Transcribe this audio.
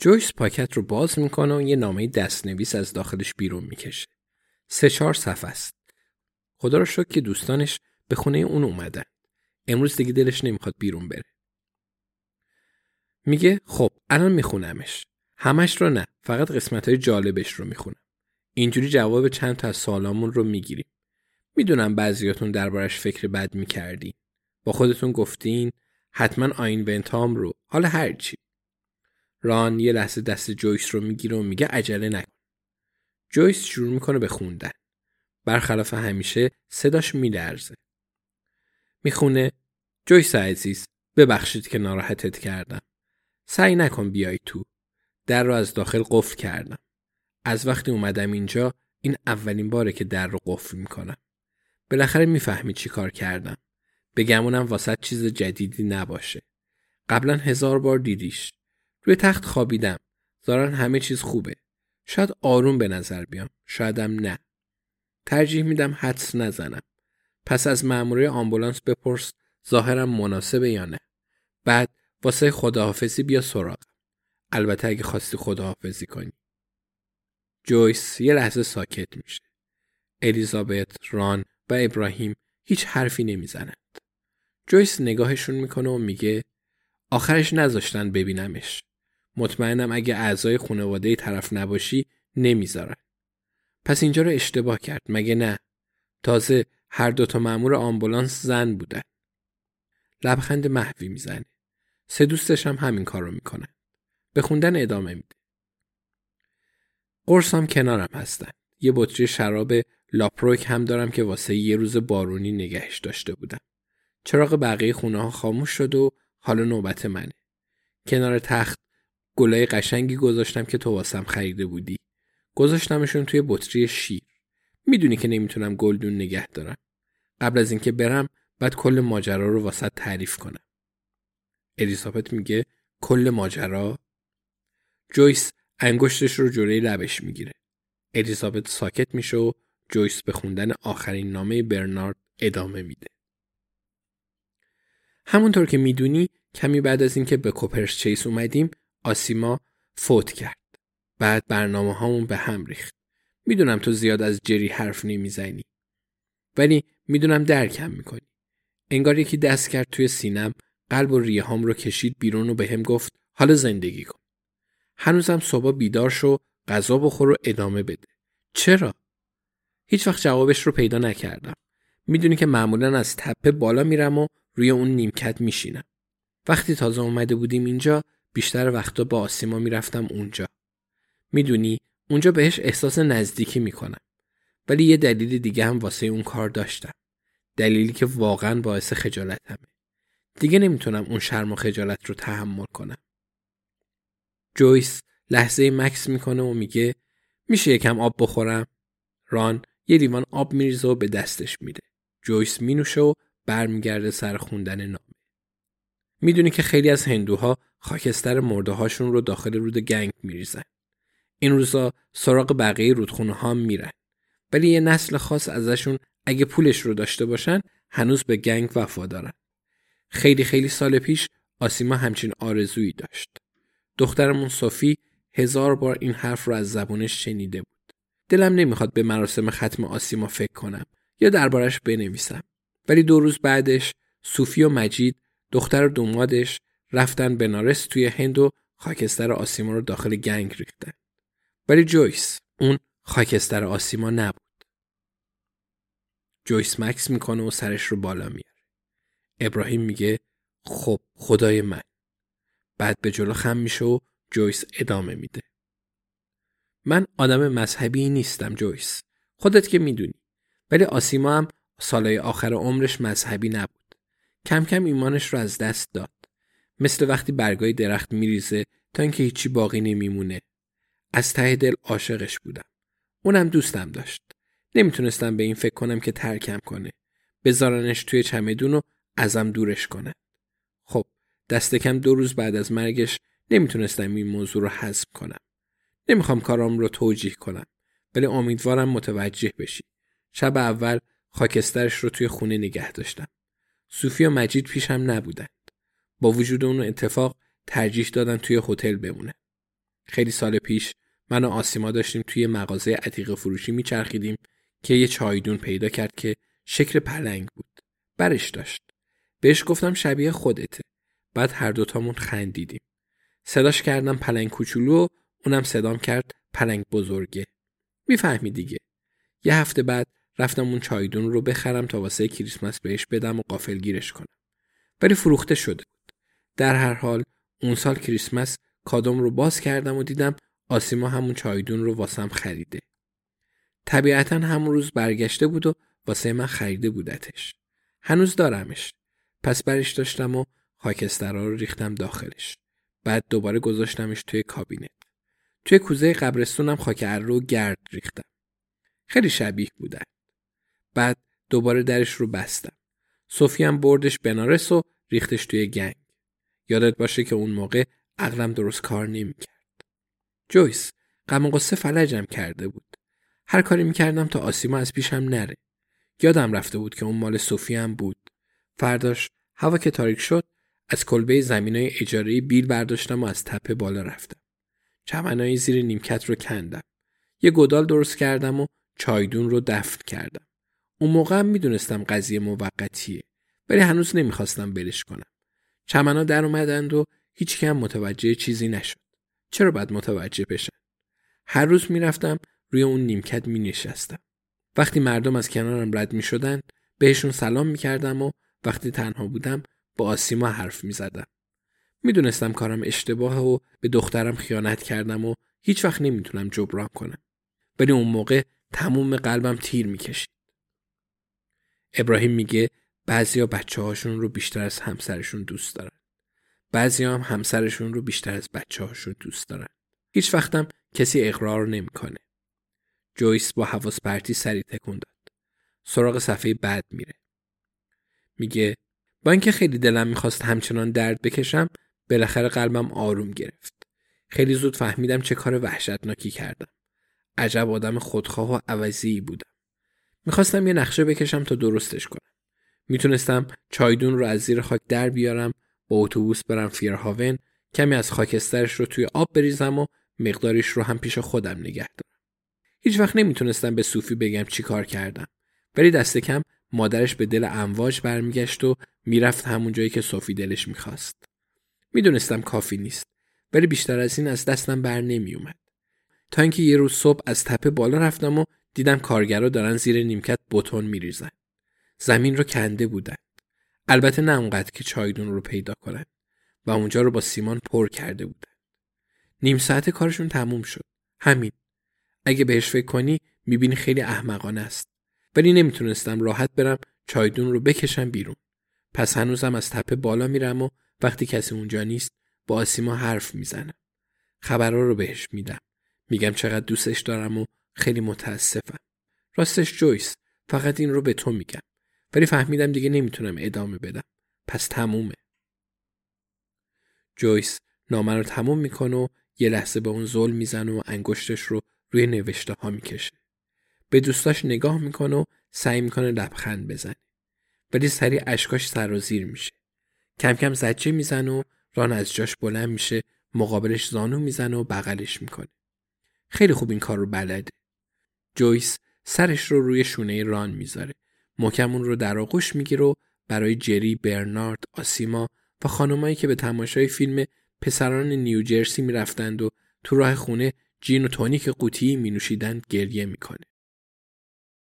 جویس پاکت رو باز می‌کنه و یه نامه دستنویس از داخلش بیرون می‌کشه. سه چهار صفحه است. خدا رو شکر که دوستانش به خونه اون اومدن. امروز دیگه دلش نمی‌خواد بیرون بره. میگه خب الان میخونمش. همش رو نه فقط قسمت های جالبش رو می‌خونم. اینجوری جواب چند تا از سوالامون رو می‌گیریم. می‌دونم بعضیاتون دربارش فکر بد می‌کردین. با خودتون گفتین حتما آین ونتام رو حالا هرچی. ران یه لحظه دست جویس رو می‌گیره و میگه عجله نکن. جویس شروع می‌کنه به خوندن. برخلاف همیشه صداش میلرزه. می‌خونه جویس عزیز ببخشید که ناراحتت کردم. سعی نکن بیای تو. در رو از داخل قفل کردم. از وقتی اومدم اینجا این اولین باره که در رو قفل می‌کنم. بالاخره می‌فهمی چی کار کردم. بگمونم واسط چیز جدیدی نباشه. قبلا هزار بار دیدیش. روی تخت خوابیدم. زارن همه چیز خوبه. شاید آروم به نظر بیام. شایدم نه. ترجیح میدم حدس نزنم. پس از مأموره آمبولانس بپرس ظاهرم مناسبه یا نه. بعد واسه خداحافظی بیا سراغ. البته اگه خواستی خداحافظی کنی. جویس یه لحظه ساکت میشه. الیزابت، ران و ابراهیم هیچ حرفی نمی‌زنند. جویس نگاهشون می‌کنه و میگه آخرش نذاشتن ببینمش. مطمئنم اگه اعضای خانواده طرف نباشی نمی‌ذارن. پس اینجا رو اشتباه کرد مگه نه؟ تازه هر دوتا مأمور آمبولانس زن بودن. لبخند محوی می‌زنه. سه دوستش هم همین کار رو می‌کنن. به خوندن ادامه میده. قرصم کنارم هستن. یه بطری شراب لاپروک هم دارم که واسه یه روز بارونی نگهش داشته بودم. چراغ بقیه خونه ها خاموش شد و حالا نوبت منه. کنار تخت گلای قشنگی گذاشتم که تو واسم خریده بودی. گذاشتمشون توی بطری شیر. می‌دونی که نمی‌تونم گلدون نگه دارم. قبل از اینکه برم بعد کل ماجرا رو واسط تعریف کنم. الیزابت میگه کل ماجرا جویس انگشتش رو جلوی لبش می‌گیره. الیزابت ساکت میشه و جویس به خوندن آخرین نامه برنارد ادامه میده. همونطور که می‌دونی کمی بعد از اینکه به کوپرس چیس اومدیم آسیما فوت کرد. بعد برنامه هامون به هم ریخت. می‌دونم تو زیاد از جری حرف نمی‌زنی. ولی می‌دونم درکم می‌کنی. انگار یکی دست کرد توی سینم قلب و ریه هام رو کشید بیرون و به هم گفت حالا زندگی کن. هنوزم صبح بیدار شو غذا بخور و ادامه بده. چرا؟ هیچ وقت جوابش رو پیدا نکردم. می‌دونی که معمولا از تپه بالا میرم و روی اون نیمکت میشینم. وقتی تازه اومده بودیم اینجا بیشتر وقتا با آسیما می‌رفتم اونجا. می‌دونی اونجا بهش احساس نزدیکی می‌کنم. ولی یه دلیل دیگه هم واسه اون کار داشتم. دلیلی که واقعا باعث خجالتمه. دیگه نمی‌تونم اون شرم و خجالت رو تحمل کنم. جویس لحظه مکس می‌کنه و میگه میشه یکم آب بخورم؟ ران یه لیوان آب میریزه و به دستش میده. جویس مینوشه و برمیگرده سر خوندن نامه. می‌دونی که خیلی از هندوها خاکستر مرده هاشون رو داخل رود گنگ میریزن. این روزا سراغ بقیه رودخونه ها میرن. ولی یه نسل خاص ازشون اگه پولش رو داشته باشن هنوز به گنگ وفادارن. خیلی خیلی سال پیش آسیما همچین آرزویی داشت. دخترمون صوفی هزار بار این حرف رو از زبونش شنیده بود. دلم نمی‌خواد به مراسم ختم آسیما فکر کنم یا دربارش بنویسم. ولی دو روز بعدش صوفی و مجید دختر و دومادش رفتن بنارس توی هند و خاکستر آسیما رو داخل گنگ ریختن. ولی جویس اون خاکستر آسیما نبود. جویس مکس می‌کنه و سرش رو بالا میاره. ابراهیم میگه خب خدای من. بعد به جلو خم میشه و جویس ادامه میده. من آدم مذهبی نیستم جویس. خودت که می‌دونی. ولی آسیما هم سالهای آخر عمرش مذهبی نبود. کم کم ایمانش رو از دست داد. مثل وقتی برگای درخت میریزه تا اینکه هیچی باقی نمیمونه. از ته دل عاشقش بودم. اونم دوستم داشت. نمی‌تونستم به این فکر کنم که ترکم کنه. بذارنش توی چمدون و ازم دورش کنه. خب دست کم دو روز بعد از مرگش نمی‌تونستم این موضوع رو حذف کنم. نمی‌خوام کارام رو توجیه کنم. ولی امیدوارم متوجه بشی. شب اول خاکسترش رو توی خونه نگه داشتم. صوفی و مجید پیشم نبودند. با وجود اون اتفاق ترجیح دادن توی هتل بمونه. خیلی سال پیش من و آسیما داشتیم توی مغازه عتیق فروشی میچرخیدیم که یه چایدون پیدا کرد که شکل پلنگ بود. برش داشت. بهش گفتم شبیه خودته. بعد هر دوتامون خندیدیم. صداش کردم پلنگ کوچولو و اونم صدام کرد پلنگ بزرگه. می‌فهمی دیگه. یه هفته بعد رفتم اون چایدون رو بخرم تا واسه کریسمس بهش بدم و قافل گیرش کنم. ولی فروخته شده. در هر حال اون سال کریسمس کادوم رو باز کردم و دیدم آسیما همون چایدون رو واسم خریده. طبیعتا همون روز برگشته بود و واسه من خریده بودتش. هنوز دارمش. پس برش داشتم و خاکسترها رو ریختم داخلش. بعد دوباره گذاشتمش توی کابینت. توی کوزه قبرستونم خاک رو گرد ریختم. خیلی شبیه بودن. بعد دوباره درش رو بستم. صوفی هم بردش بنارس و ریختش توی گنگ. یادت باشه که اون موقع عقلم درست کار نمی‌کرد. جویس غم و قصه فلجم کرده بود. هر کاری می‌کردم تا آسیما از پیشم نره. یادم رفته بود که اون مال صوفی هم بود. فرداش هوا که تاریک شد از کلبه زمینای اجاره بیل برداشتم و از تپه بالا رفتم. چمنای زیر نیمکت رو کندم. یه گدال درست کردم و چایدون رو دفن کردم. اون موقع هم می‌دونستم قضیه موقتیه ولی هنوز نمی‌خواستم برش کنم. چمنا در اومدند و هیچ کم متوجه چیزی نشد. چرا باید متوجه بشن؟ هر روز می‌رفتم روی اون نیمکت می نشستم. وقتی مردم از کنارم رد می شدن بهشون سلام می کردم و وقتی تنها بودم با آسیما حرف می زدم. می دونستم کارم اشتباه و به دخترم خیانت کردم و هیچ وقت نمی‌تونم جبران کنم. ولی اون موقع تموم قلبم تیر می‌کشید. ابراهیم میگه بعضیا بچه هاشون رو بیشتر از همسرشون دوست دارن. بعضی هم همسرشون رو بیشتر از بچه هاشون دوست دارن. هیچ وقتم کسی اقرار نمی‌کنه. جویس با حواس پرتی سری تکون داد. سراغ صفحه بعد میره. میگه با اینکه خیلی دلم می‌خواست همچنان درد بکشم بالاخره قلبم آروم گرفت. خیلی زود فهمیدم چه کار وحشتناکی کردم. عجب آدم خودخواه و عوضی بودم. می‌خواستم یه نقشه بکشم تا درستش کنم. می‌تونستم چایدون رو از زیر خاک در بیارم با اتوبوس برم فیرهاون کمی از خاکسترش رو توی آب بریزم و مقداریش رو هم پیش خودم نگه دارم. هیچ وقت نمی‌تونستم به صوفی بگم چی کار کردم. ولی دست کم مادرش به دل امواج برمیگشت و می‌رفت همون جایی که صوفی دلش می‌خواست. می‌دونستم کافی نیست ولی بیشتر از این از دستم بر نمیومد. تا اینکه یه روز صبح از تپه بالا رفتم و دیدم کارگرا دارن زیر نیمکت بتون میریزن. زمین رو کنده بودن. البته نه اونقدر که چایدون رو پیدا کنن و اونجا رو با سیمان پر کرده بودن. نیم ساعت کارشون تموم شد. همین. اگه بهش فکر کنی می‌بینی خیلی احمقانه است. ولی نمی‌تونستم راحت برم چایدون رو بکشم بیرون. پس هنوزم از تپه بالا میرم و وقتی کسی اونجا نیست با آسیما حرف می‌زنم. خبرها رو بهش میدم. میگم چقدر دوستش دارم و خیلی متاسفم. راستش جویس فقط این رو به تو میگم. ولی فهمیدم دیگه نمی‌تونم ادامه بدم. پس تمومه. جویس نامه رو تموم می‌کنه و یه لحظه به اون ظلم می‌زنه و انگشتش رو روی نوشته ها می‌کشه. به دوستاش نگاه می‌کنه و سعی می‌کنه لبخند بزنه. ولی سری اشکاش سرازیر میشه. کم کم زجه می‌زنه و ران از جاش بلند میشه مقابلش زانو می‌زنه و بغلش می‌کنه. خیلی خوب این کار رو بلده. جویس سرش رو روی شونه ران می‌ذاره. محکم رو در آغوش می‌گیره و برای جری، برنارد، آسیما و خانمایی که به تماشای فیلم پسران نیوجرسی می‌رفتند و تو راه خونه جین و تونیک قوطی می نوشیدند گریه می‌کنه.